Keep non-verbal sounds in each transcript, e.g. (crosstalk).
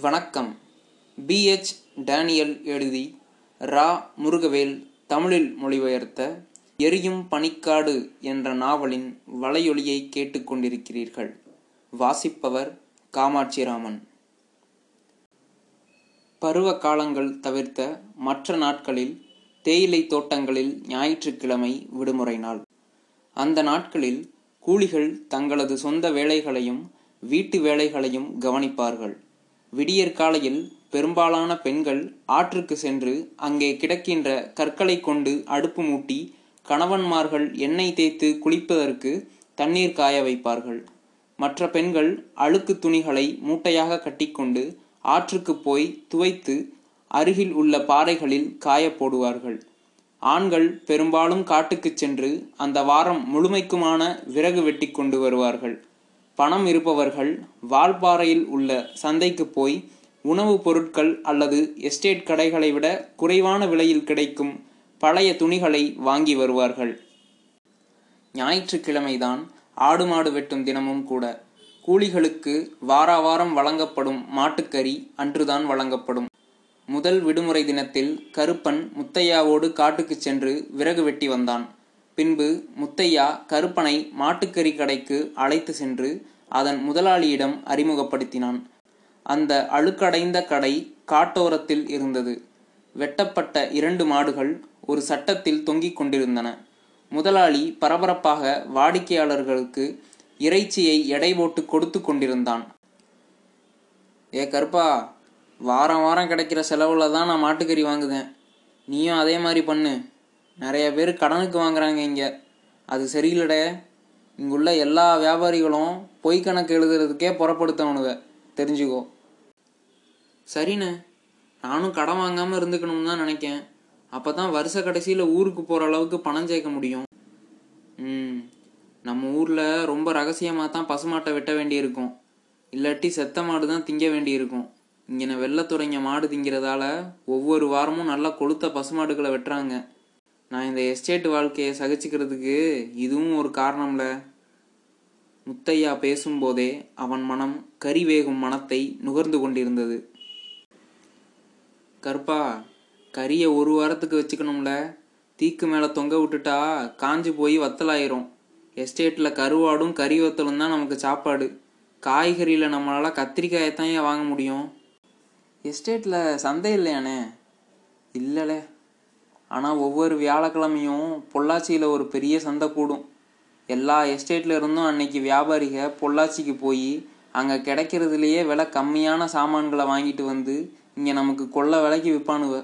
வணக்கம். PH Daniel எழுதி ரா. முருகவேல் தமிழில் மொழிபெயர்த்த எரியும் பனிக்காடு என்ற நாவலின் வலையொலியை கேட்டுக்கொண்டிருக்கிறீர்கள். வாசிப்பவர் காமாட்சிராமன். பருவ காலங்கள் தவிர்த்த மற்ற நாட்களில் தேயிலை தோட்டங்களில் ஞாயிற்றுக்கிழமை விடுமுறை நாள். அந்த நாட்களில் கூலிகள் தங்களது சொந்த வேலைகளையும் வீட்டு வேலைகளையும் கவனிப்பார்கள். விடியற்காலையில் பெரும்பாலான பெண்கள் ஆற்றுக்கு சென்று அங்கே கிடக்கின்ற கற்களை கொண்டு அடுப்பு மூட்டி கணவன்மார்கள் எண்ணெய் தேய்த்து குளிப்பதற்கு தண்ணீர் காய வைப்பார்கள். மற்ற பெண்கள் அழுக்கு துணிகளை மூட்டையாக கட்டிக்கொண்டு ஆற்றுக்கு போய் துவைத்து அருகில் உள்ள பாறைகளில் காய போடுவார்கள். ஆண்கள் பெரும்பாலும் காட்டுக்குச் சென்று அந்த வாரம் முழுமைக்குமான விறகு வெட்டி கொண்டு வருவார்கள். பணம் இருப்பவர்கள் வால்பாறையில் உள்ள சந்தைக்கு போய் உணவுப் பொருட்கள் அல்லது எஸ்டேட் கடைகளை விட குறைவான விலையில் கிடைக்கும் பழைய துணிகளை வாங்கி வருவார்கள். ஞாயிற்றுக்கிழமைதான் ஆடு மாடு வெட்டும் தினமும் கூட கூலிகளுக்கு வாராவாரம் வழங்கப்படும் மாட்டுக்கறி அன்றுதான் வழங்கப்படும். முதல் விடுமுறை தினத்தில் கருப்பன் முத்தையாவோடு காட்டுக்குச் சென்று விறகு வெட்டி வந்தான். பின்பு முத்தையா கருப்பனை மாட்டுக்கறி கடைக்கு அழைத்து சென்று அதன் முதலாளியிடம் அறிமுகப்படுத்தினான். அந்த அழுக்கடைந்த கடை காட்டோரத்தில் இருந்தது. வெட்டப்பட்ட இரண்டு மாடுகள் ஒரு சட்டத்தில் தொங்கிக் கொண்டிருந்தன. முதலாளி பரபரப்பாக வாடிக்கையாளர்களுக்கு இறைச்சியை எடை போட்டு கொடுத்து கொண்டிருந்தான். ஏ கருப்பா வாரம் வாரம் கிடைக்கிற செலவில் தான் நான் மாட்டுக்கறி வாங்குதேன். நீயும் அதே மாதிரி பண்ணு. நிறைய பேர் கடனுக்கு வாங்குறாங்க இங்கே. அது சரியில்லடே. இங்குள்ள எல்லா வியாபாரிகளும் பொய் கணக்கு எழுதுறதுக்கே புறப்படுத்தவனுங்க தெரிஞ்சுக்கோ. சரிண்ணே. நானும் கடன் வாங்காமல் இருந்துக்கணும்னு தான் நினைக்கேன். அப்போ தான் வருஷ கடைசியில் ஊருக்கு போகிற அளவுக்கு பணம் சேர்க்க முடியும். ம். நம்ம ஊரில் ரொம்ப ரகசியமாக தான் பசுமாட்டை வெட்ட வேண்டியிருக்கும். இல்லாட்டி செத்த மாடு தான் திங்க வேண்டியிருக்கும். இங்கே வெள்ளத்துறைங்க மாடு திங்கிறதால ஒவ்வொரு வாரமும் நல்லா கொளுத்த பசுமாடுகளை வெட்டுறாங்க. நான் இந்த எஸ்டேட் வாழ்க்கையை சகிச்சுக்கிறதுக்கு இதுவும் ஒரு காரணம்ல? முத்தையா பேசும்போதே அவன் மனம் கறி வேகும் மனத்தை நுகர்ந்து கொண்டிருந்தது. கருப்பா கறியை ஒரு வாரத்துக்கு வச்சுக்கணும்ல. தீக்கு மேலே தொங்க விட்டுட்டா காஞ்சு போய் வத்தலாயிரும். எஸ்டேட்டில் கருவாடும் கறி வத்தலும் தான் நமக்கு சாப்பாடு. காய்கறியில் நம்மளால் கத்திரிக்காயத்தான் ஏன் வாங்க முடியும்? எஸ்டேட்டில் சந்தை இல்லையானே? இல்லைலே. ஆனால் ஒவ்வொரு வியாழக்கிழமையும் பொள்ளாச்சியில் ஒரு பெரிய சந்தை கூடும். எல்லா எஸ்டேட்ல இருந்தும் அன்னைக்கு வியாபாரிக பொள்ளாச்சிக்கு போய் அங்கே கிடைக்கிறதுலையே விலை கம்மியான சாமான்களை வாங்கிட்டு வந்து இங்கே நமக்கு கொள்ள விலைக்கு விற்பானுவ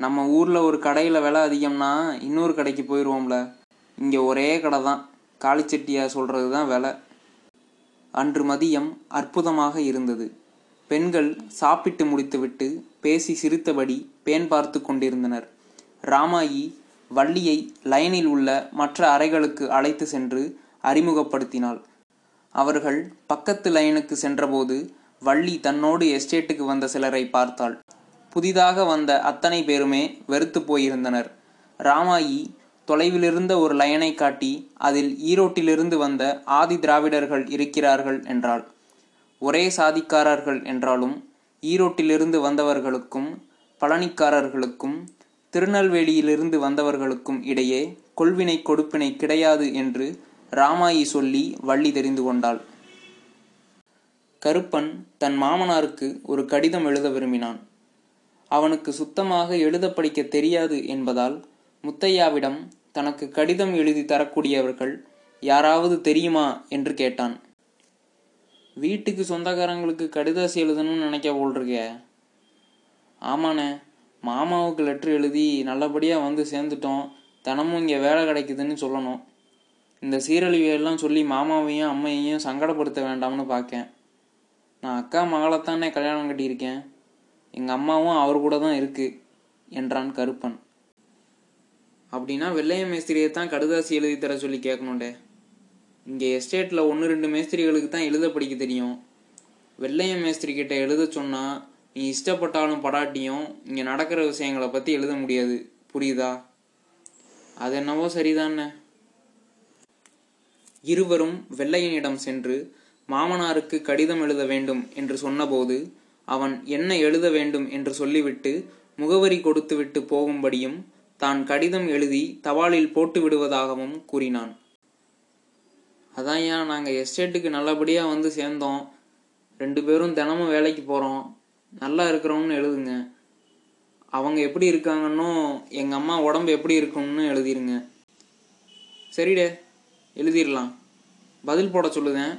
நம்ம ஊரில் ஒரு கடையில் விலை அதிகம்னா இன்னொரு கடைக்கு போயிடுவோம்ல இங்கே ஒரே கடை தான். காளிச்செட்டியார் சொல்கிறது தான் விலை. அன்று மதியம் அற்புதமாக இருந்தது. பெண்கள் சாப்பிட்டு முடித்துவிட்டு பேசி சிரித்தபடி பேன் பார்த்து கொண்டிருந்தனர். ராமாயி வள்ளியை லயனில் உள்ள மற்ற அறைகளுக்கு அழைத்து சென்று அறிமுகப்படுத்தினாள். அவர்கள் பக்கத்து லயனுக்கு சென்றபோது வள்ளி தன்னோடு எஸ்டேட்டுக்கு வந்த சிலரை பார்த்தாள். புதிதாக வந்த அத்தனை பேருமே வெறுத்து போயிருந்தனர். ராமாயி தொலைவிலிருந்த ஒரு லயனை காட்டி அதில் ஈரோட்டிலிருந்து வந்த ஆதி திராவிடர்கள் இருக்கிறார்கள் என்றாள். ஒரே சாதிக்காரர்கள் என்றாலும் ஈரோட்டிலிருந்து வந்தவர்களுக்கும் பழனிக்காரர்களுக்கும் திருநெல்வேலியிலிருந்து வந்தவர்களுக்கும் இடையே கொள்வினை கொடுப்பினை கிடையாது என்று ராமாயி சொல்லி வள்ளி தெரிந்து கொண்டாள். கருப்பன் தன் மாமனாருக்கு ஒரு கடிதம் எழுத விரும்பினான். அவனுக்கு சுத்தமாக எழுத படிக்க தெரியாது என்பதால் முத்தையாவிடம் தனக்கு கடிதம் எழுதி தரக்கூடியவர்கள் யாராவது தெரியுமா என்று கேட்டான். வீட்டுக்கு சொந்தக்காரங்களுக்கு கடிதாசி எழுதணும்னு நினைக்க போல் இருக்கே. ஆமாண்ணே மாமாவுக்கு லெட்ரு எழுதி நல்லபடியாக வந்து சேர்ந்துட்டோம். தினமும் இங்கே வேலை கிடைக்குதுன்னு சொல்லணும். இந்த சீரழிவையெல்லாம் சொல்லி மாமாவையும் அம்மையையும் சங்கடப்படுத்த வேண்டாம்னு பார்க்கேன் நான் அக்கா மகளைத்தானே கல்யாணம் கட்டியிருக்கேன். எங்கள் அம்மாவும் அவர் கூட தான் இருக்குது என்றான் கருப்பன். அப்படின்னா வெள்ளைய மேஸ்திரியை தான் கடுதாசி எழுதி தர சொல்லி கேட்கணுண்டே இங்கே எஸ்டேட்டில் ஒன்று ரெண்டு மேஸ்திரிகளுக்கு தான் எழுத படிக்க தெரியும். வெள்ளைய மேஸ்திரி கிட்ட எழுத சொன்னால் நீ இஷ்டப்பட்டாலும் படாட்டியும் இங்கே நடக்கிற விஷயங்களை பற்றி எழுத முடியாது. புரியுதா? அது என்னவோ சரிதானே? இருவரும் வெள்ளையனிடம் சென்று மாமனாருக்கு கடிதம் எழுத வேண்டும் என்று சொன்னபோது அவன் என்ன எழுத வேண்டும் என்று சொல்லிவிட்டு முகவரி கொடுத்துவிட்டு போகும்படியும் தான் கடிதம் எழுதி தபாலில் போட்டு விடுவதாகவும் கூறினான். அதான் ஏன் நாங்கள் எஸ்டேட்டுக்கு நல்லபடியாக வந்து சேர்ந்தோம். ரெண்டு பேரும் தினமும் வேலைக்கு போகிறோம் நல்லா இருக்கிறோம்னு எழுதுங்க. அவங்க எப்படி இருக்காங்கன்னும் எங்கள் அம்மா உடம்பு எப்படி இருக்கும்னு எழுதிருங்க. சரிடே எழுதிடலாம். பதில் போட சொல்லுதேன்.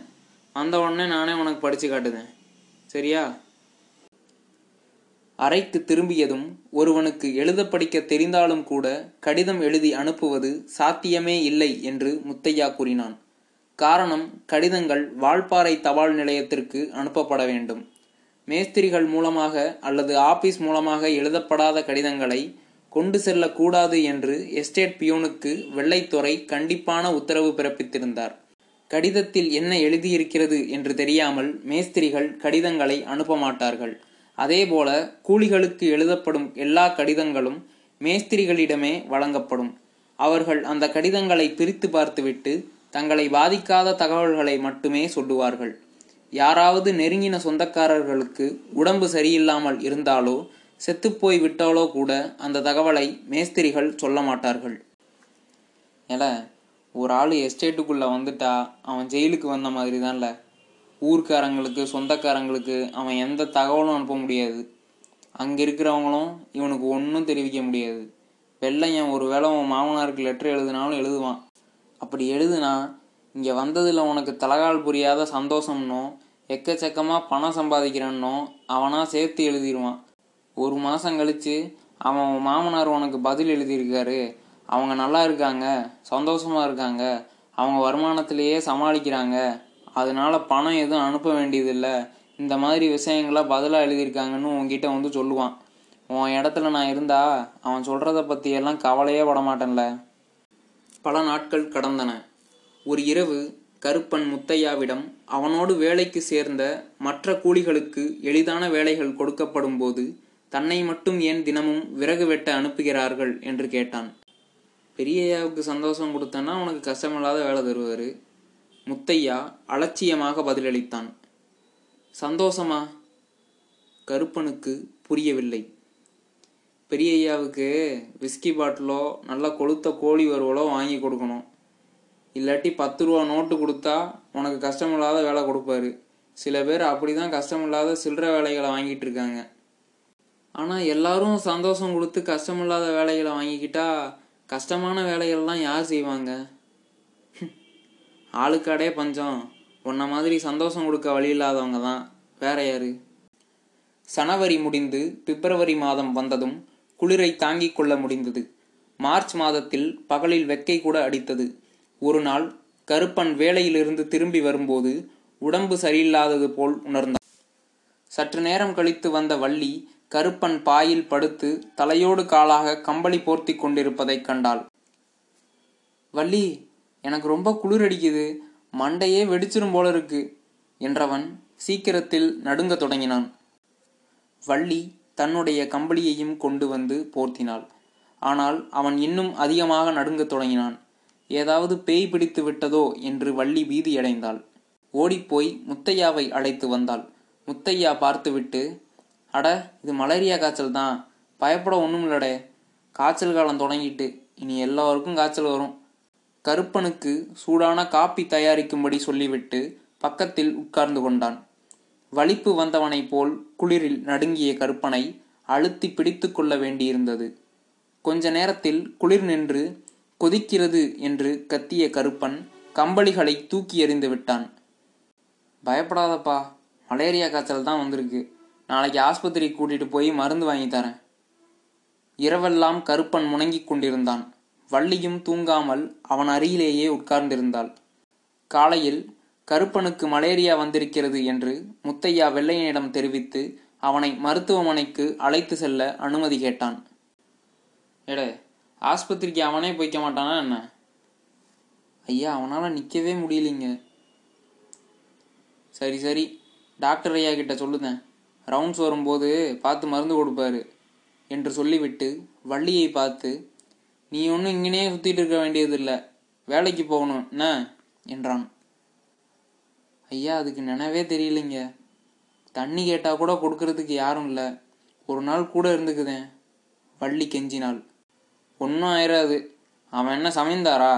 வந்த உடனே நானே உனக்கு படித்து காட்டுதேன். சரியா? அறைக்கு திரும்பியதும் ஒருவனுக்கு எழுத படிக்க தெரிந்தாலும் கூட கடிதம் எழுதி அனுப்புவது சாத்தியமே இல்லை என்று முத்தையா கூறினான். காரணம் கடிதங்கள் வால்பாறை தபால் நிலையத்திற்கு அனுப்பப்பட வேண்டும். மேஸ்திரிகள் மூலமாக அல்லது ஆபீஸ் மூலமாக எழுதப்படாத கடிதங்களை கொண்டு செல்லக்கூடாது என்று எஸ்டேட் பியூனுக்கு வெள்ளைத்துறை கண்டிப்பான உத்தரவு பிறப்பித்திருந்தார். கடிதத்தில் என்ன எழுதியிருக்கிறது என்று தெரியாமல் மேஸ்திரிகள் கடிதங்களை அனுப்ப மாட்டார்கள். அதேபோல கூலிகளுக்கு எழுதப்படும் எல்லா கடிதங்களும் மேஸ்திரிகளிடமே வழங்கப்படும். அவர்கள் அந்த கடிதங்களை பிரித்து பார்த்துவிட்டு தங்களை பாதிக்காத தகவல்களை மட்டுமே சொல்லுவார்கள். யாராவது நெருங்கின சொந்தக்காரர்களுக்கு உடம்பு சரியில்லாமல் இருந்தாலோ செத்துப்போய் விட்டாலோ கூட அந்த தகவலை மேஸ்திரிகள் சொல்ல மாட்டார்கள். ஏல ஒரு ஆள் எஸ்டேட்டுக்குள்ளே வந்துட்டா அவன் ஜெயிலுக்கு வந்த மாதிரி தான்ல ஊர்க்காரங்களுக்கு சொந்தக்காரங்களுக்கு அவன் எந்த தகவலும் அனுப்ப முடியாது. அங்கே இருக்கிறவங்களும் இவனுக்கு ஒன்றும் தெரிவிக்க முடியாது. வெள்ளையன் ஒரு வேளை உன் மாமனாருக்கு லெட்டர் எழுதினாலும் எழுதுவான். அப்படி எழுதுனா இங்கே வந்ததில் உனக்கு தலகால் புரியாத சந்தோஷம்னோ எக்கச்சக்கமாக பணம் சம்பாதிக்கிறன்னோ அவனாக சேர்த்து எழுதிடுவான் ஒரு மாதம் கழித்து அவன் மாமனார் உனக்கு பதில் எழுதியிருக்காரு. அவங்க நல்லா இருக்காங்க சந்தோஷமாக இருக்காங்க அவங்க வருமானத்திலேயே சமாளிக்கிறாங்க. அதனால பணம் எதுவும் அனுப்ப வேண்டியதில்லை. இந்த மாதிரி விஷயங்களாக பதிலாக எழுதியிருக்காங்கன்னு உங்ககிட்ட வந்து சொல்லுவான். உன் இடத்துல நான் இருந்தா அவன் சொல்கிறத பற்றியெல்லாம் கவலையே படமாட்டேன்ல பல நாட்கள் கடந்தன. ஒரு இரவு கருப்பன் முத்தையாவிடம் அவனோடு வேலைக்கு சேர்ந்த மற்ற கூலிகளுக்கு எளிதான வேலைகள் கொடுக்கப்படும் போது தன்னை மட்டும் ஏன் தினமும் விறகு வெட்ட அனுப்புகிறார்கள் என்று கேட்டான். பெரியய்யாவுக்கு சந்தோஷம் கொடுத்தனா உனக்கு கஷ்டமில்லாத வேலை தருவார். முத்தையா அலட்சியமாக பதிலளித்தான். சந்தோஷமா? கருப்பனுக்கு புரியவில்லை. பெரியய்யாவுக்கு விஸ்கி பாட்டிலோ நல்லா கொளுத்த கோழி வருவலோ வாங்கி கொடுக்கணும். இல்லாட்டி பத்து ரூபா நோட்டு கொடுத்தா உனக்கு கஷ்டமில்லாத வேலை கொடுப்பாரு. சில பேர் அப்படி தான் கஷ்டமில்லாத சில்லற வேலைகளை வாங்கிட்டு இருக்காங்க. ஆனால் எல்லாரும் சந்தோஷம் கொடுத்து கஷ்டமில்லாத வேலைகளை வாங்கிக்கிட்டா கஷ்டமான வேலைகள்லாம் யார் செய்வாங்க? (laughs) ஆளுக்காடே பஞ்சம். உன்ன மாதிரி சந்தோஷம் கொடுக்க வழி இல்லாதவங்க தான். வேற யாரு? சனவரி முடிந்து பிப்ரவரி மாதம் வந்ததும் குளிரை தாங்கிக் கொள்ள முடிந்தது. மார்ச் மாதத்தில் பகலில் வெக்கை கூட அடித்தது. ஒரு நாள் கருப்பன் வேலையிலிருந்து திரும்பி வரும்போது உடம்பு சரியில்லாதது போல் உணர்ந்தான். சற்று நேரம் கழித்து வந்த வள்ளி கருப்பன் பாயில் படுத்து தலையோடு காலாக கம்பளி போர்த்தி கொண்டிருப்பதைக் கண்டாள். வள்ளி எனக்கு ரொம்ப குளிர் அடிக்குது. மண்டையே வெடிச்சிரும் போல இருக்கு என்றவன் சீக்கிரத்தில் நடுங்க தொடங்கினான். வள்ளி தன்னுடைய கம்பளியையும் கொண்டு வந்து போர்த்தினாள். ஆனால் அவன் இன்னும் அதிகமாக நடுங்கத் தொடங்கினான். ஏதாவது பேய் பிடித்து விட்டதோ என்று வள்ளி பீதியடைந்தாள். ஓடிப்போய் முத்தையாவை அழைத்து வந்தாள். முத்தையா பார்த்துவிட்டு அட இது மலேரியா காய்ச்சல் தான் பயப்பட ஒன்றும் இல்லடே காய்ச்சல் காலம் தொடங்கிட்டு இனி எல்லோருக்கும் காய்ச்சல் வரும். கருப்பனுக்கு சூடான காப்பி தயாரிக்கும்படி சொல்லிவிட்டு பக்கத்தில் உட்கார்ந்து கொண்டான். வலிப்பு வந்தவனைப் போல் குளிரில் நடுங்கிய கருப்பனை அழுத்தி பிடித்து கொள்ள வேண்டியிருந்தது. கொஞ்ச நேரத்தில் குளிர் நின்று கொதிக்கிறது என்று கத்திய கருப்பன் கம்பளிகளை தூக்கி எறிந்து விட்டான். பயப்படாதப்பா மலேரியா காய்ச்சல் தான் வந்திருக்கு. நாளைக்கு ஆஸ்பத்திரி கூட்டிட்டு போய் மருந்து வாங்கி தரேன். இரவெல்லாம் கருப்பன் முணங்கிக் கொண்டிருந்தான். வள்ளியும் தூங்காமல் அவன் அருகிலேயே உட்கார்ந்திருந்தாள். காலையில் கருப்பனுக்கு மலேரியா வந்திருக்கிறது என்று முத்தையா வெள்ளையனிடம் தெரிவித்து அவனை மருத்துவமனைக்கு அழைத்து செல்ல அனுமதி கேட்டான். எடே ஆஸ்பத்திரிக்கு அவனே போய்க்க மாட்டானா என்ன? ஐயா அவனால் நிற்கவே முடியலைங்க. சரி சரி. டாக்டர் ஐயா கிட்ட சொல்லுதேன். ரவுண்ட்ஸ் வரும்போது பார்த்து மருந்து கொடுப்பாரு என்று சொல்லிவிட்டு வள்ளியை பார்த்து நீ ஒன்றும் இங்கனே சுற்றிட்டு இருக்க வேண்டியதில்லை. வேலைக்கு போகணும். என்ன? என்றான். ஐயா அதுக்கு நினைவே தெரியலைங்க. தண்ணி கேட்டால் கூட கொடுக்கறதுக்கு யாரும் இல்லை. ஒரு நாள் கூட இருந்துக்குதேன். வள்ளி கெஞ்சினாள். ஒன்றும் ஆயிராது அவன் என்ன சமைந்தாரா?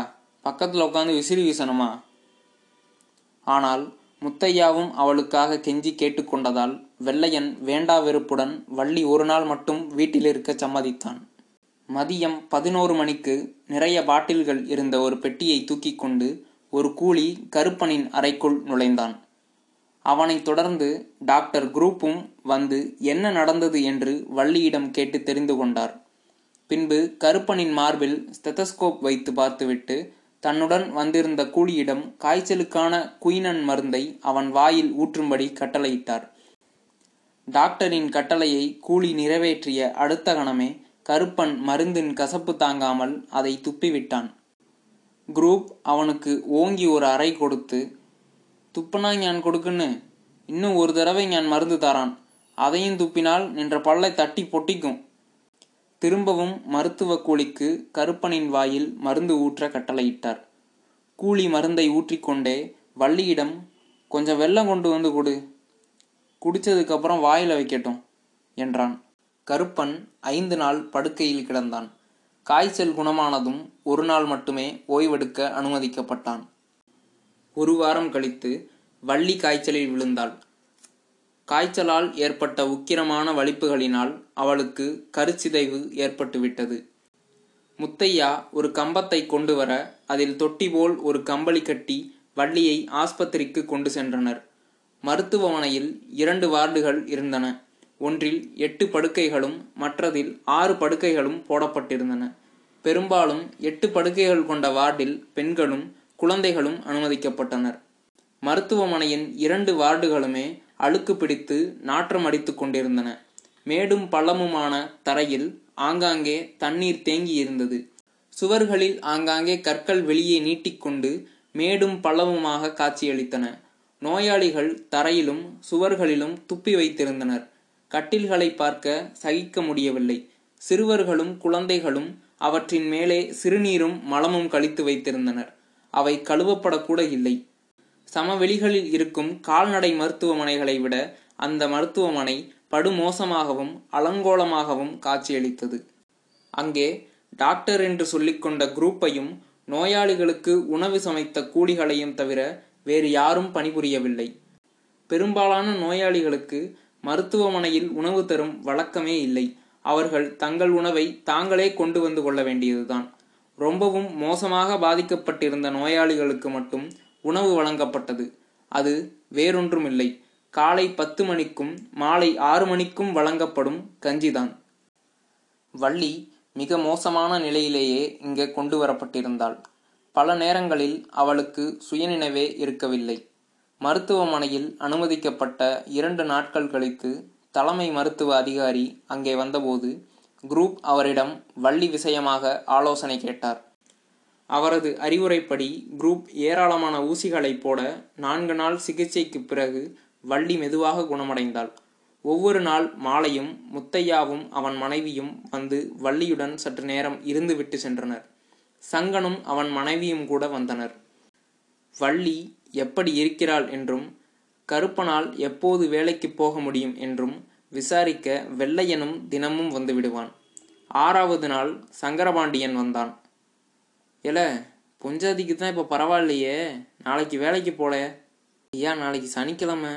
பக்கத்தில் உட்காந்து விசிறி வீசணுமா? ஆனால் முத்தையாவும் அவளுக்காக கெஞ்சி கேட்டுக்கொண்டதால் வெள்ளையன் வேண்டா வெறுப்புடன் வள்ளி ஒரு நாள் மட்டும் வீட்டில் இருக்க சம்மதித்தான். மதியம் பதினோரு மணிக்கு நிறைய பாட்டில்கள் இருந்த ஒரு பெட்டியை தூக்கி கொண்டு ஒரு கூலி கருப்பனின் அறைக்குள் நுழைந்தான். அவனைத் தொடர்ந்து டாக்டர் குரூப்பும் வந்து என்ன நடந்தது என்று வள்ளியிடம் கேட்டு தெரிந்து கொண்டார். பின்பு கருப்பனின் மார்பில் ஸ்டெதஸ்கோப் வைத்து பார்த்துவிட்டு தன்னுடன் வந்திருந்த கூலியிடம் காய்ச்சலுக்கான குயினன் மருந்தை அவன் வாயில் ஊற்றும்படி கட்டளையிட்டார். டாக்டரின் கட்டளையை கூலி நிறைவேற்றிய அடுத்த கணமே கருப்பன் மருந்தின் கசப்பு தாங்காமல் அதை துப்பிவிட்டான். குரூப் அவனுக்கு ஓங்கி ஒரு அறை கொடுத்து துப்புனா ஞான் கொடுக்குன்னு? இன்னும் ஒரு தடவை ஞான் மருந்து தரான். அதையும் துப்பினால் நின்ற பல்லை தட்டி பொட்டிக்கும். திரும்பவும் மருத்துவ கூலிக்கு கருப்பனின் வாயில் மருந்து ஊற்ற கட்டளையிட்டார். கூலி மருந்தை ஊற்றிக்கொண்டே வள்ளியிடம் கொஞ்சம் வெள்ளம் கொண்டு வந்து கொடு. குடிச்சதுக்கப்புறம் வாயில் வைக்கட்டும் என்றான். கருப்பன் ஐந்து நாள் படுக்கையில் கிடந்தான். காய்ச்சல் குணமானதும் ஒரு நாள் மட்டுமே ஓய்வெடுக்க அனுமதிக்கப்பட்டான். ஒரு வாரம் கழித்து வள்ளி காய்ச்சலில் விழுந்தாள். காய்ச்சலால் ஏற்பட்ட உக்கிரமான வலிப்புகளினால் அவளுக்கு கருச்சிதைவு ஏற்பட்டுவிட்டது. முத்தையா ஒரு கம்பத்தை கொண்டு வர அதில் தொட்டி போல் ஒரு கம்பளி கட்டி வள்ளியை ஆஸ்பத்திரிக்கு கொண்டு சென்றனர். மருத்துவமனையில் இரண்டு வார்டுகள் இருந்தன. ஒன்றில் எட்டு படுக்கைகளும் மற்றதில் ஆறு படுக்கைகளும் போடப்பட்டிருந்தன. பெரும்பாலும் எட்டு படுக்கைகள் கொண்ட வார்டில் பெண்களும் குழந்தைகளும் அனுமதிக்கப்பட்டனர். மருத்துவமனையின் இரண்டு வார்டுகளுமே அழுக்கு பிடித்து நாற்றம் அடித்துக் கொண்டிருந்தன. மேடும் பள்ளமுமான தரையில் ஆங்காங்கே தண்ணீர் தேங்கி இருந்தது சுவர்களில் ஆங்காங்கே கற்கள் வெளியே நீட்டிக்கொண்டு மேடும் பள்ளமுமாக காட்சியளித்தன. நோயாளிகள் தரையிலும் சுவர்களிலும் துப்பி வைத்திருந்தனர். கட்டில்களை பார்க்க சகிக்க முடியவில்லை. சிறுவர்களும் குழந்தைகளும் அவற்றின் மேலே சிறுநீரும் மலமும் கழித்து வைத்திருந்தனர். அவை கழுவப்படக்கூட இல்லை. சமவெளிகளில் இருக்கும் கால்நடை மருத்துவமனைகளை விட அந்த மருத்துவமனை படுமோசமாகவும் அலங்கோலமாகவும் காட்சியளித்தது. அங்கே டாக்டர் என்று சொல்லிக்கொண்ட குரூப்பையும் நோயாளிகளுக்கு உணவு சமைத்த கூலிகளையும் தவிர வேறு யாரும் பணிபுரியவில்லை. பெரும்பாலான நோயாளிகளுக்கு மருத்துவமனையில் உணவு தரும் வழக்கமே இல்லை. அவர்கள் தங்கள் உணவை தாங்களே கொண்டு வந்து கொள்ள வேண்டியதுதான். ரொம்பவும் மோசமாக பாதிக்கப்பட்டிருந்த நோயாளிகளுக்கு மட்டும் உணவு வழங்கப்பட்டது. அது வேறொன்றுமில்லை. காலை பத்து மணிக்கும் மாலை ஆறு மணிக்கும் வழங்கப்படும் கஞ்சிதான். வள்ளி மிக மோசமான நிலையிலேயே இங்கே கொண்டு வரப்பட்டிருந்தாள். பல நேரங்களில் அவளுக்கு சுயநினைவே இருக்கவில்லை. மருத்துவமனையில் அனுமதிக்கப்பட்ட இரண்டு நாட்கள் கழித்து தலைமை மருத்துவ அதிகாரி அங்கே வந்தபோது குரூப் அவரிடம் வள்ளி விஷயமாக ஆலோசனை கேட்டார். அவரது அறிவுரைப்படி குரூப் ஏராளமான ஊசிகளைப் போட நான்கு நாள் சிகிச்சைக்கு பிறகு வள்ளி மெதுவாக குணமடைந்தாள். ஒவ்வொரு நாள் மாலையும் முத்தையாவும் அவன் மனைவியும் வந்து வள்ளியுடன் சற்று நேரம் இருந்துவிட்டு சென்றனர். சங்கனும் அவன் மனைவியும் கூட வந்தனர். வள்ளி எப்படி இருக்கிறாள் என்றும் கருப்பனால் எப்போது வேலைக்கு போக முடியும் என்றும் விசாரிக்க வெள்ளையனும் தினமும் வந்துவிடுவான் ஆறாவது நாள் சங்கரபாண்டியன் வந்தான். ஏல பொஞ்சாதிக்கு தான் இப்போ பரவாயில்லையே. நாளைக்கு வேலைக்கு போல. ஐயா நாளைக்கு சனிக்கிழமை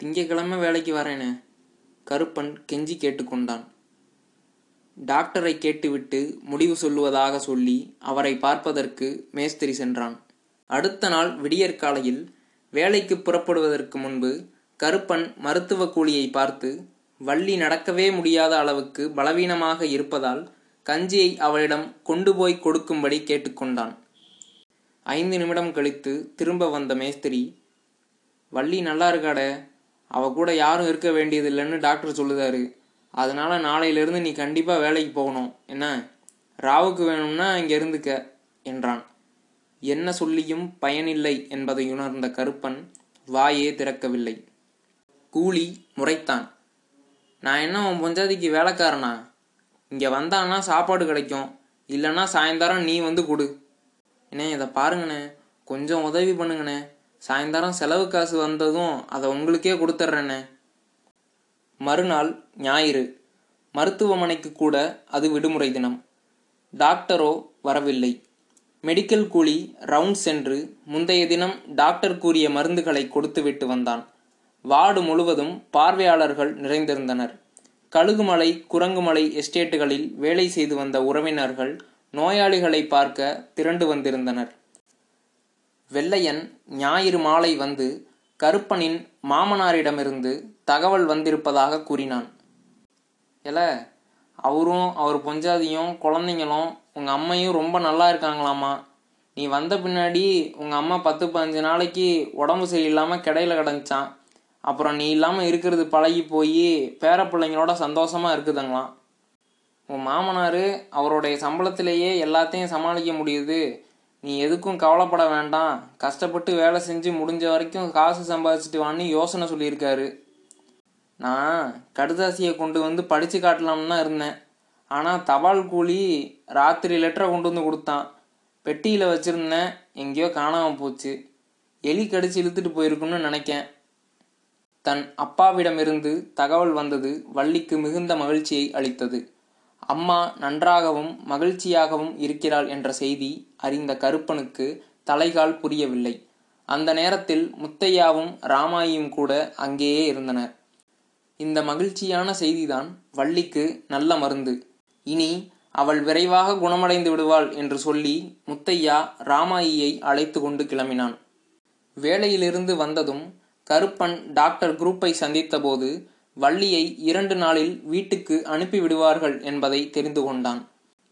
திங்கக்கிழமை வேலைக்கு வரேனே. கருப்பன் கெஞ்சி கேட்டுக்கொண்டான். டாக்டரை கேட்டுவிட்டு முடிவு சொல்லுவதாக சொல்லி அவரை பார்ப்பதற்கு மேஸ்திரி சென்றான். அடுத்த நாள் விடியற்காலையில் வேலைக்கு புறப்படுவதற்கு முன்பு கருப்பன் மருத்துவ கூலியை பார்த்து வள்ளி நடக்கவே முடியாத அளவுக்கு பலவீனமாக இருப்பதால் கஞ்சியை அவளிடம் கொண்டு போய் கொடுக்கும்படி கேட்டுக்கொண்டான். ஐந்து நிமிடம் கழித்து திரும்ப வந்த மேஸ்திரி வள்ளி நல்லா இருக்காட அவ கூட யாரும் இருக்க வேண்டியதில்லைன்னு டாக்டர் சொல்லுதாரு. அதனால நாளையிலிருந்து நீ கண்டிப்பாக வேலைக்கு போகணும். என்ன ராவுக்கு வேணும்னா இங்கே இருந்துக்க என்றான். என்ன சொல்லியும் பயனில்லை என்பதை உணர்ந்த கருப்பன் வாயே திறக்கவில்லை. கூலி முறைத்தான். நான் என்ன உன் பொஞ்சாதிக்கு வேலைக்காரனா? இங்கே வந்தான்னா சாப்பாடு கிடைக்கும். இல்லைன்னா சாயந்தரம் நீ வந்து கொடு. அண்ணே இதை பாருங்கண்ணே. கொஞ்சம் உதவி பண்ணுங்கண்ணே. சாயந்தரம் செலவு காசு வந்ததும் அதை உங்களுக்கே கொடுத்துட்றேண்ணே. மறுநாள் ஞாயிறு. மருத்துவமனைக்கு கூட அது விடுமுறை தினம். டாக்டரோ வரவில்லை. மெடிக்கல் கூலி ரவுண்ட் சென்று முந்தைய தினம் டாக்டர் கூறிய மருந்துகளை கொடுத்துவிட்டு வந்தான். வார்டு முழுவதும் பார்வையாளர்கள் நிறைந்திருந்தனர். கழுகுமலை குரங்குமலை எஸ்டேட்டுகளில் வேலை செய்து வந்த உறவினர்கள் நோயாளிகளை பார்க்க திரண்டு வந்திருந்தனர். வெள்ளையன் ஞாயிறு மாலை வந்து கருப்பனின் மாமனாரிடமிருந்து தகவல் வந்திருப்பதாக கூறினான். எல அவரும் அவர் பொஞ்சாதியும் குழந்தைங்களும் உங்கள் அம்மையும் ரொம்ப நல்லா இருக்காங்களாமா நீ வந்த பின்னாடி உங்கள் அம்மா பத்து பதினஞ்சு நாளைக்கு உடம்பு சரியில்லாமல் கிடையில கிடந்துச்சான் அப்புறம் நீ இல்லாமல் இருக்கிறது பழகி போய் பேர பிள்ளைங்களோட சந்தோஷமாக இருக்குதுங்களாம் உன் மாமனார் அவருடைய சம்பளத்திலேயே எல்லாத்தையும் சமாளிக்க முடியுது. நீ எதுக்கும் கவலைப்பட வேண்டாம். கஷ்டப்பட்டு வேலை செஞ்சு முடிஞ்ச வரைக்கும் காசு சம்பாதிச்சிட்டு வான்னு யோசனை சொல்லியிருக்காரு. நான் கடுதாசியை கொண்டு வந்து படித்து காட்டலாம்னு தான் இருந்தேன். ஆனால் தபால் கூலி ராத்திரி லெட்டரை கொண்டு வந்து கொடுத்தான். பெட்டியில் வச்சுருந்தேன். எங்கேயோ காணாமல் போச்சு. எலி கடிச்சு இழுத்துட்டு போயிருக்குன்னு நினைக்கேன். தன் அப்பாவிடமிருந்து தகவல் வந்தது வள்ளிக்கு மிகுந்த மகிழ்ச்சியை அளித்தது. அம்மா நன்றாகவும் மகிழ்ச்சியாகவும் இருக்கிறாள் என்ற செய்தி அறிந்த கருப்பனுக்கு தலைகால் புரியவில்லை. அந்த நேரத்தில் முத்தையாவும் ராமாயியும் கூட அங்கேயே இருந்தனர். இந்த மகிழ்ச்சியான செய்திதான் வள்ளிக்கு நல்ல மருந்து. இனி அவள் விரைவாக குணமடைந்து விடுவாள் என்று சொல்லி முத்தையா ராமாயியை அழைத்து கொண்டு கிளம்பினான். வேலையிலிருந்து வந்ததும் கருப்பன் டாக்டர் குரூப்பை சந்தித்தபோது வள்ளியை இரண்டு நாளில் வீட்டுக்கு அனுப்பிவிடுவார்கள் என்பதை தெரிந்து கொண்டான்.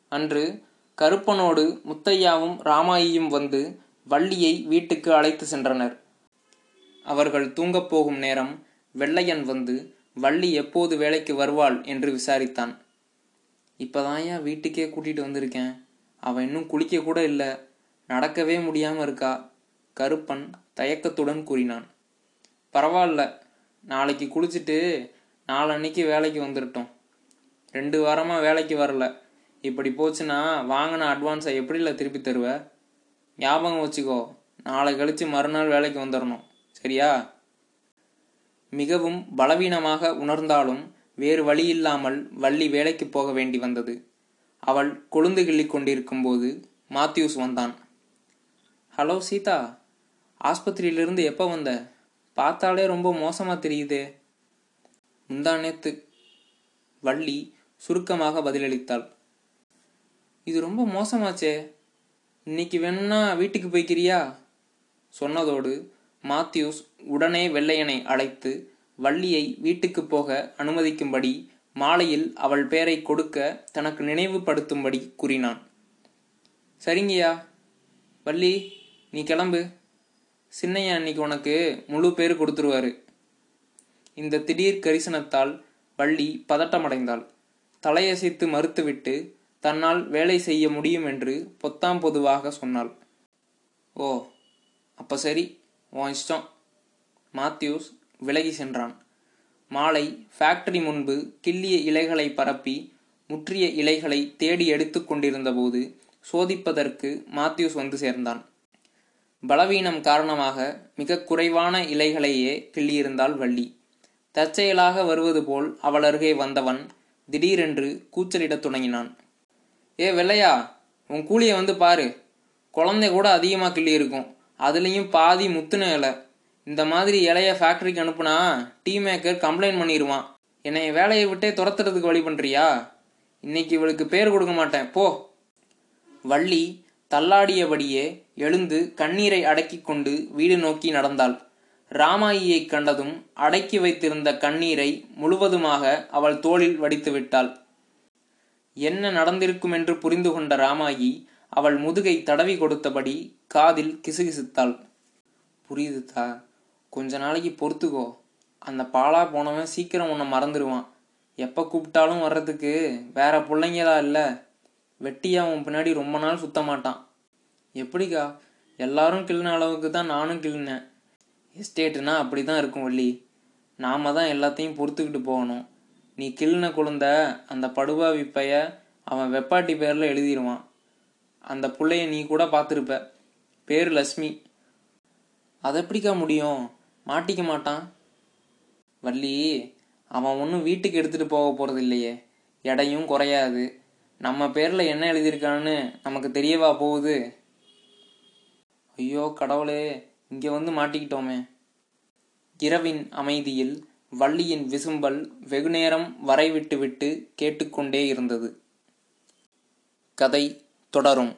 அன்று கருப்பனோடு முத்தையாவும் ராமாயியும் வந்து வள்ளியை வீட்டுக்கு அழைத்து சென்றனர். அவர்கள் தூங்கப் போகும் நேரம் வெள்ளையன் வந்து வள்ளி எப்போது வேலைக்கு வருவாள் என்று விசாரித்தான். இப்போதான் ஏன் வீட்டுக்கே கூட்டிகிட்டு வந்திருக்கேன். அவன் இன்னும் குளிக்க கூட இல்லை. நடக்கவே முடியாமல் இருக்கா? கருப்பன் தயக்கத்துடன் கூறினான். பரவாயில்ல. நாளைக்கு குளிச்சுட்டு நாளன்னைக்கு வேலைக்கு வந்துடட்டும் ரெண்டு வாரமாக வேலைக்கு வரல. இப்படி போச்சுன்னா வாங்கின அட்வான்ஸை எப்படில திருப்பி தருவ? ஞாபகம் வச்சுக்கோ நாளை கழித்து மறுநாள் வேலைக்கு வந்துடணும் சரியா? மிகவும் பலவீனமாக உணர்ந்தாலும் வேறு வழி இல்லாமல் வள்ளி வேலைக்கு போக வேண்டி வந்தது. அவள் கொழுந்து கிள்ளி கொண்டிருக்கும் போது மாத்யூஸ் வந்தான். ஹலோ சீதா. ஆஸ்பத்திரியிலிருந்து எப்போ வந்த? பார்த்தாலே ரொம்ப மோசமாக தெரியுதே. முந்தா நேத்து வள்ளி சுருக்கமாக பதிலளித்தாள். இது ரொம்ப மோசமாச்சே. இன்னைக்கு வேணும்னா வீட்டுக்கு போய்க்கிறியா? சொன்னதோடு மாத்யூஸ் உடனே வெள்ளையனை அழைத்து வள்ளியை வீட்டுக்கு போக அனுமதிக்கும்படி மாலையில் அவள் பெயரை கொடுக்க தனக்கு நினைவுபடுத்தும்படி கூறினான். சரிங்கய்யா. வள்ளி நீ கிளம்பு. சின்னையா அன்னைக்கு உனக்கு முழு பேர் கொடுத்துருவாரு. இந்த திடீர் கரிசனத்தால் வள்ளி பதட்டமடைந்தாள். தலையசைத்து மறுத்துவிட்டு தன்னால் வேலை செய்ய முடியும் என்று பொத்தாம் பொதுவாக சொன்னாள். ஓ அப்ப சரி உன் இஷ்டம். மாத்யூஸ் விலகி சென்றான். மாலை ஃபேக்டரி முன்பு கிள்ளிய இலைகளை பரப்பி முற்றிய இலைகளை தேடி எடுத்து கொண்டிருந்தபோது சோதிப்பதற்கு மாத்யூஸ் வந்து சேர்ந்தான். பலவீனம் காரணமாக மிக குறைவான இலைகளையே கிள்ளியிருந்தாள் வள்ளி. தற்செயலாக வருவது போல் அவள் அருகே வந்தவன் திடீரென்று கூச்சலிடத் தொடங்கினான். ஏ வெள்ளையா உன் கூலியை வந்து பாரு. குழந்தை கூட அதிகமாக கிள்ளி இருக்கும் அதுலேயும் பாதி முத்துன இலை. இந்த மாதிரி இலைய ஃபேக்டரிக்கு அனுப்புனா டீ மேக்கர் கம்ப்ளைண்ட் பண்ணிடுவான் என்னை வேலையை விட்டே துரத்துறதுக்கு வழி பண்ணுறியா இன்னைக்கு இவளுக்கு பேர் கொடுக்க மாட்டேன். போ. வள்ளி தள்ளாடியபடியே எழுந்து கண்ணீரை அடக்கிக் கொண்டு வீடு நோக்கி நடந்தாள். ராமாயியை கண்டதும் அடக்கி வைத்திருந்த கண்ணீரை முழுவதுமாக அவள் தோளில் வடித்து விட்டாள். என்ன நடந்திருக்கும் என்று புரிந்து கொண்ட ராமாயி அவள் முதுகை தடவி கொடுத்தபடி காதில் கிசுகிசுத்தாள். புரியுதுதா கொஞ்ச நாளைக்கு பொறுத்துக்கோ. அந்த பாலா போனவன் சீக்கிரம் உன்னை மறந்துடுவான் எப்போ கூப்பிட்டாலும் வர்றதுக்கு வேற பிள்ளைங்களா இல்லை. வெட்டியா அவன் பின்னாடி ரொம்ப நாள் சுத்த மாட்டான் எப்படிக்கா? எல்லாரும் கிள்ளின அளவுக்கு தான் நானும் கிள்ளினேன். எஸ்டேட்டுனா அப்படி தான் இருக்கும் வள்ளி. நாம தான் எல்லாத்தையும் பொறுத்துக்கிட்டு போகணும். நீ கிள்ளின குழந்த அந்த படுபாவி பைய அவன் வெப்பாட்டி பேரில் எழுதிடுவான் அந்த பிள்ளைய நீ கூட பார்த்துருப்ப. பேர் லக்ஷ்மி. அதை எப்படிக்கா முடியும்? மாட்டிக்க மாட்டான். வள்ளி அவன் ஒன்றும் வீட்டுக்கு எடுத்துகிட்டு போக போகிறது இல்லையே எடையும் குறையாது. நம்ம பேரில் என்ன எழுதியிருக்கான்னு நமக்கு தெரியவா போகுது? ஐயோ கடவுளே இங்கே வந்து மாட்டிக்கிட்டோமே. இரவின் அமைதியில் வள்ளியின் விசும்பல் வெகுநேரம் வரைவிட்டுவிட்டு விட்டு கேட்டுக்கொண்டே இருந்தது. கதை தொடரும்.